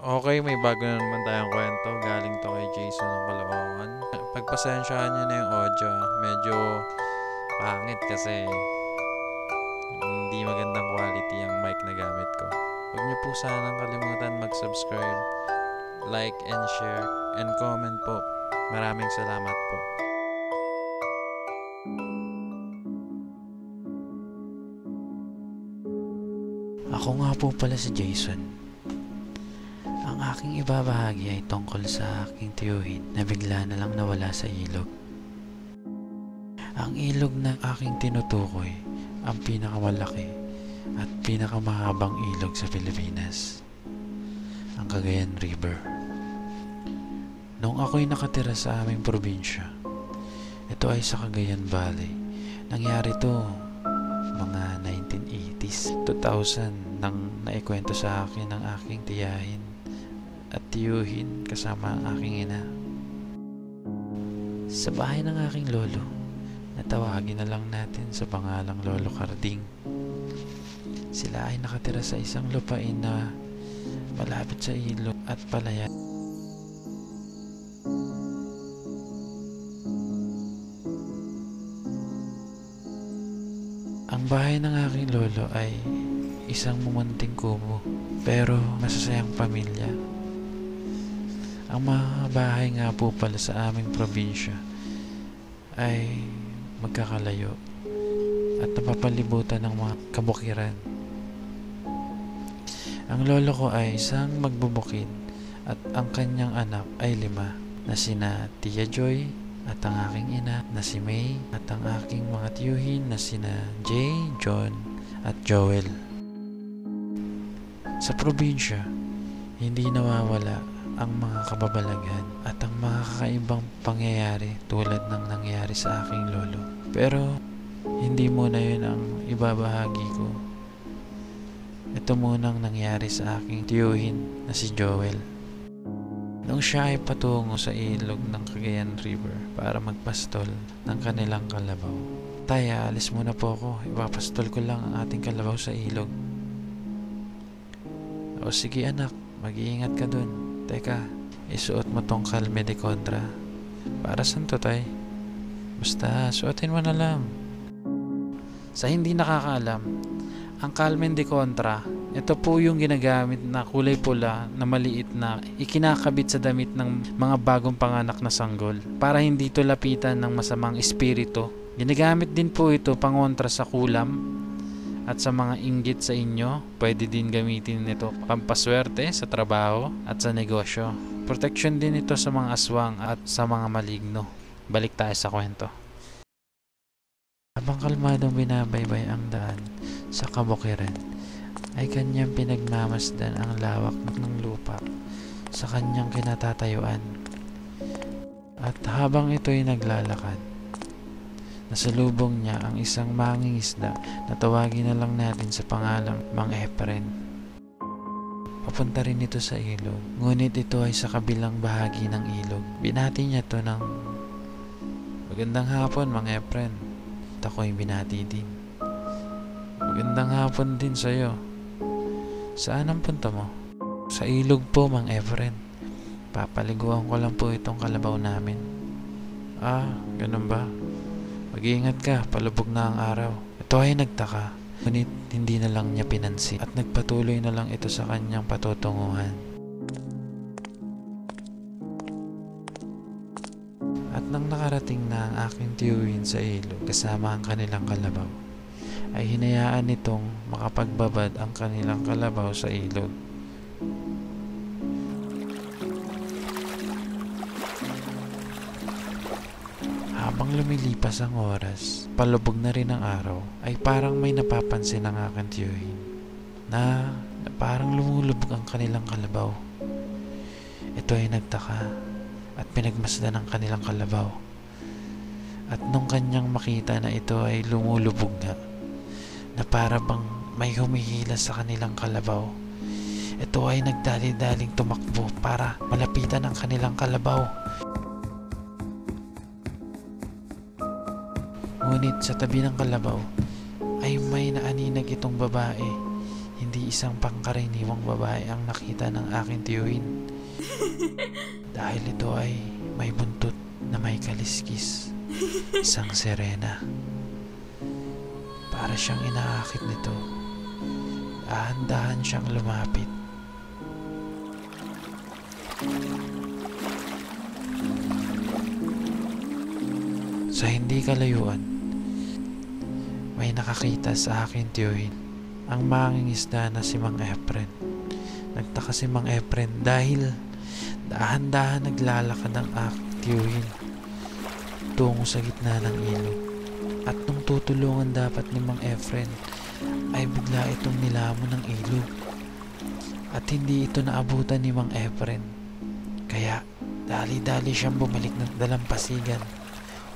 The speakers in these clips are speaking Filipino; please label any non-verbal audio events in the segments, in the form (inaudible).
Okay, may bago na naman tayong kwento. Galing to kay Jason ng Kalawakan. Pagpasensyahan nyo na yung audio. ah. Medyo pangit kasi hindi magandang quality ang mic na gamit ko. Huwag nyo po sanang kalimutan mag-subscribe, like and share, and comment po. Maraming salamat po. Ako nga po pala si Jason. Ang aking ibabahagi ay tungkol sa aking tiyuhin na bigla na lang nawala sa ilog. Ang ilog na aking tinutukoy ang pinakamalaki at pinakamahabang ilog sa Pilipinas. Ang Cagayan River. Noong ako'y nakatira sa aming probinsya, ito ay sa Cagayan Valley. Nangyari to mga 1980s, 2000 nang naikwento sa akin ng aking tiyahin at tiyuhin kasama ang aking ina. Sa bahay ng aking lolo, natawagin na lang natin sa pangalang Lolo Carding. Sila ay nakatira sa isang lupain na malapit sa ilog at palayan. Ang bahay ng aking lolo ay isang mumunting kubo pero masasayang pamilya. Ang mga bahay nga po pala sa aming probinsya ay magkakalayo at napapalibutan ng mga kabukiran. Ang lolo ko ay isang magbubukid at ang kanyang anak ay lima na sina Tia Joy, at ang aking ina na si May at ang aking mga tiyuhin na sina Jay, John at Joel. Sa probinsya, hindi nawawala ang mga kababalaghan at ang mga kakaibang pangyayari tulad ng nangyari sa aking lolo. Pero hindi muna yun ang ibabahagi ko. Ito munang nangyari sa aking tiyuhin na si Joel. Nung siya ay patungo sa ilog ng Cagayan River para magpastol ng kanilang kalabaw. Taya, alis muna po ako. Ipapastol ko lang ang ating kalabaw sa ilog. O sige anak, mag-iingat ka dun. Teka, isuot mo tong kalme de kontra. Para saan to tay? Basta, suotin mo na lang. Sa hindi nakakaalam, ang Calmen de Contra, ito po yung ginagamit na kulay pula na maliit na ikinakabit sa damit ng mga bagong panganak na sanggol para hindi ito lapitan ng masamang espiritu. Ginagamit din po ito pangontra sa kulam at sa mga inggit sa inyo. Pwede din gamitin ito pampaswerte sa trabaho at sa negosyo. Protection din ito sa mga aswang at sa mga maligno. Balik tayo sa kwento. Habang kalmadong binabaybay ang daan sa kabukiran, ay kanyang pinagmamasdan ang lawak ng lupa sa kanyang kinatatayuan. At habang ito'y naglalakad, nasalubong niya ang isang mangingisda na tawagin na lang natin sa pangalang Mang Efren. Papunta rin ito sa ilog, ngunit ito ay sa kabilang bahagi ng ilog. Binati niya to ng Magandang hapon, Mang Efren. At ako'y binati din. Magandang hapon din sa'yo. Saan ang punta mo? Sa ilog po, Mang Efren. Papaliguan ko lang po itong kalabaw namin. Ah, ganun ba? Mag-iingat ka, palubog na ang araw. Ito ay nagtaka, ngunit hindi na lang niya pinansin at nagpatuloy na lang ito sa kanyang patutunguhan. At nang nakarating na ang aking tiyuhin sa ilog kasama ang kanilang kalabaw, ay hinayaan nitong makapagbabad ang kanilang kalabaw sa ilog. Habang lumilipas ang oras, palubog na rin ang araw, ay parang may napapansin ang aking tiyuhin na, na parang lumulubog ang kanilang kalabaw. Ito ay nagtaka at pinagmasdan ang kanilang kalabaw. At nung kanyang makita na ito ay lumulubog nga, na para bang may humihila sa kanilang kalabaw, ito ay nagdali-daling tumakbo para malapitan ang kanilang kalabaw. Ngunit sa tabi ng kalabaw ay may naaninag itong babae. Hindi nag-iisang pangkaraniwang babae ang nakita ng aking tiyuhin. (laughs) Dahil ito ay may buntot na may kaliskis. Isang sirena. Para siyang inaakit nito. Dahan-dahan siyang lumapit. Sa hindi kalayuan, may nakakita sa akin tiyuhin ang manging isda na si Mang Efren. Nagtaka si Mang Efren dahil dahan-dahan naglalakad ang aking tiyuhin tungo sa gitna ng ilog. At nung tutulungan dapat ni Mang Efren ay bigla itong nilamon ng ilog. At hindi ito naabutan ni Mang Efren. Kaya dali-dali siyang bumalik ng dalampasigan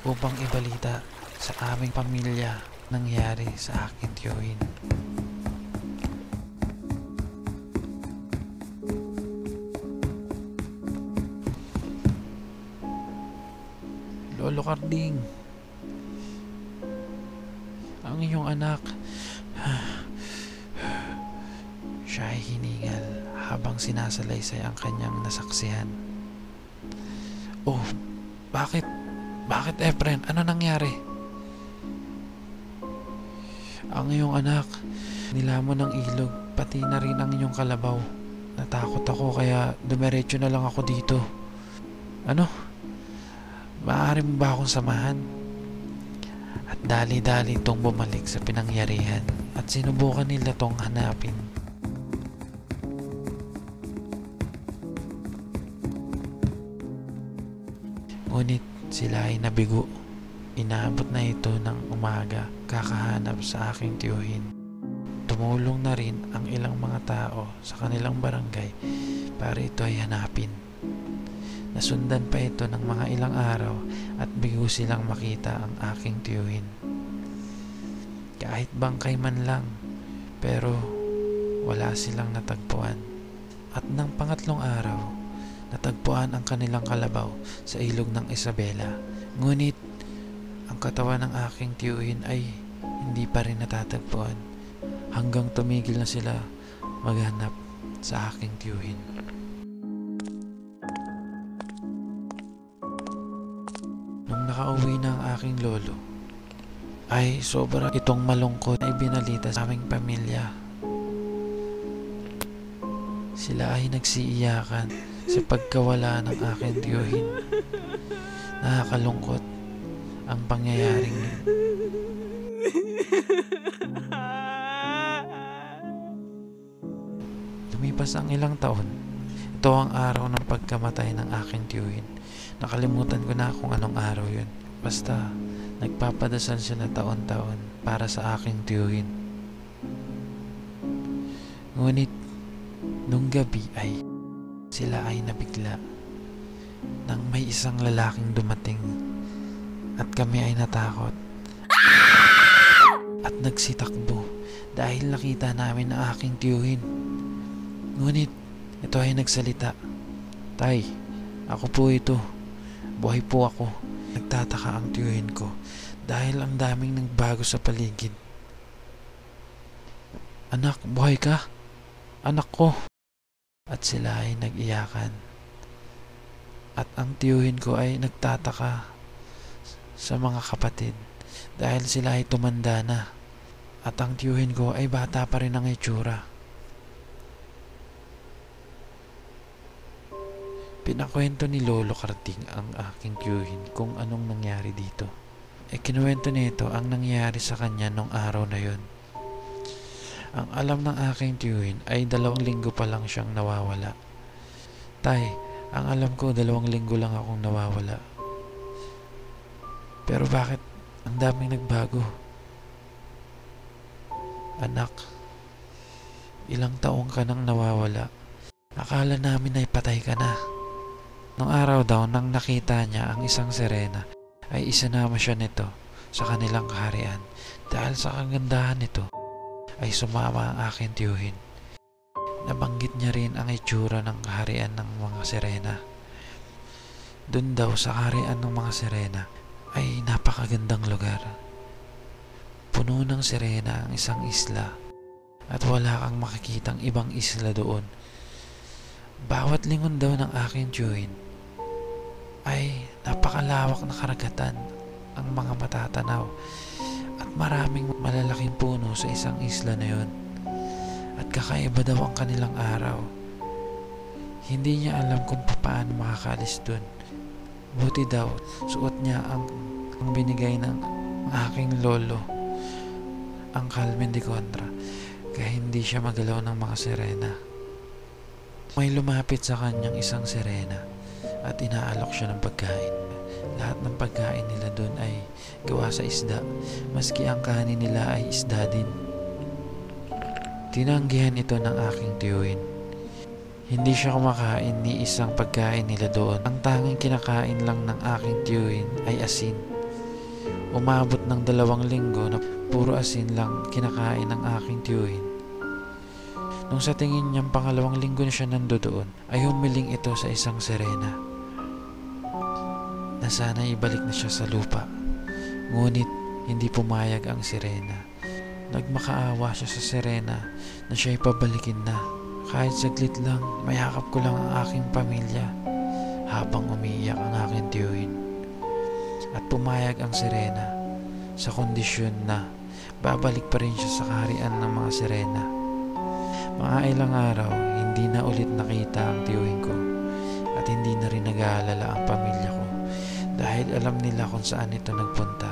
upang ibalita sa aming pamilya nangyari sa aking tiyuhin. Lolo Carding, ang iyong anak, (sighs) siya ay hiningal habang sinasalaysay ang kanyang nasaksihan. Oh, bakit? Bakit Efren? Ano nangyari? Ang iyong anak, nilamon ng ilog, pati na rin ang iyong kalabaw. Natakot ako kaya dumiretso na lang ako dito. Ano? Maaari mo ba akong samahan? At dali-dali itong bumalik sa pinangyarihan at sinubukan nila tong hanapin. Ngunit sila ay nabigo. Inaabot na ito ng umaga kakahanap sa aking tiyuhin. Tumulong na rin ang ilang mga tao sa kanilang barangay para ito ay hanapin. Nasundan pa ito ng mga ilang araw at bigo silang makita ang aking tiyuhin. Kahit bangkay man lang, pero wala silang natagpuan. At ng pangatlong araw, natagpuan ang kanilang kalabaw sa ilog ng Isabela. Ngunit, katawan ng aking tiyuhin ay hindi pa rin natatagpuan hanggang tumigil na sila maghanap sa aking tiyuhin. Nung nakauwi na ang aking lolo, ay sobra itong malungkot ay binalita sa aming pamilya. Sila ay nagsiiyakan sa pagkawala ng aking tiyuhin. Nakakalungkot ang pangyayaring yun. Lumipas ang ilang taon. Ito ang araw ng pagkamatay ng aking tiyuhin. Nakalimutan ko na kung anong araw yun. Basta, nagpapadasal siya na taon-taon para sa aking tiyuhin. Ngunit, nung gabi ay sila ay nabigla nang may isang lalaking dumating at kami ay natakot at nagsitakbo dahil nakita namin ang aking tiyuhin. Ngunit, ito ay nagsalita. Tay, ako po ito. Buhay po ako. Nagtataka ang tiyuhin ko dahil ang daming nagbago sa paligid. Anak, buhay ka? Anak ko. At sila ay nag-iyakan. At ang tiyuhin ko ay nagtataka sa mga kapatid dahil sila ay tumanda na. At ang tiyuhin ko ay bata pa rin ang itsura. Pinakwento ni Lolo Karting ang aking tiyuhin kung anong nangyari dito. E kinuwento nito ang nangyari sa kanya nung araw na yon. Ang alam ng aking tiyuhin ay dalawang linggo pa lang siyang nawawala. Tay, ang alam ko dalawang linggo lang akong nawawala. Pero bakit ang daming nagbago? Anak, ilang taong ka nang nawawala. Akala namin ay patay ka na. Nung araw daw nang nakita niya ang isang sirena ay isinama siya nito sa kanilang kaharian dahil sa kagandahan nito ay sumama ang aking tiyuhin. Nabanggit niya rin ang itsura ng kaharian ng mga sirena. Doon daw sa kaharian ng mga sirena ay napakagandang lugar. Puno ng sirena ang isang isla at wala kang makikitang ibang isla doon. Bawat lingon daw ng aking tiyuhin ay napakalawak na karagatan ang mga matatanaw at maraming malalaking puno sa isang isla na yon. At kakaiba daw ang kanilang araw. Hindi niya alam kung paano makakalis dun. Buti daw, suot niya ang, ang binigay ng aking lolo, ang Carmen de Contra, kaya hindi siya magalaw ng mga sirena. May lumapit sa kanyang isang sirena at inaalok siya ng pagkain. Lahat ng pagkain nila doon ay gawa sa isda, maski ang kanin nila ay isda din. Tinanggihan ito ng aking tiyuhin. Hindi siya kumakain ni isang pagkain nila doon. Ang tanging kinakain lang ng aking tiyuhin ay asin. Umabot ng dalawang linggo na puro asin lang kinakain ng aking tiyuhin. Nung sa tingin niyang pangalawang linggo na siya nando doon, ay humiling ito sa isang serena na sana ibalik na siya sa lupa. Ngunit hindi pumayag ang sirena. Nagmakaawa siya sa sirena na siya pabalikin na. Kahit saglit lang, mayakap ko lang ang aking pamilya habang umiiyak ang aking tiyuhin. At pumayag ang sirena sa kondisyon na babalik pa rin siya sa kaharian ng mga sirena. Mga ilang araw, hindi na ulit nakita ang tiyuhin ko at hindi na rin nag-aalala ang pamilya ko dahil alam nila kung saan ito nagpunta.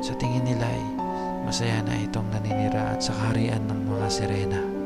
Sa tingin nila ay masaya na itong naninira at sa kaharian ng mga sirena.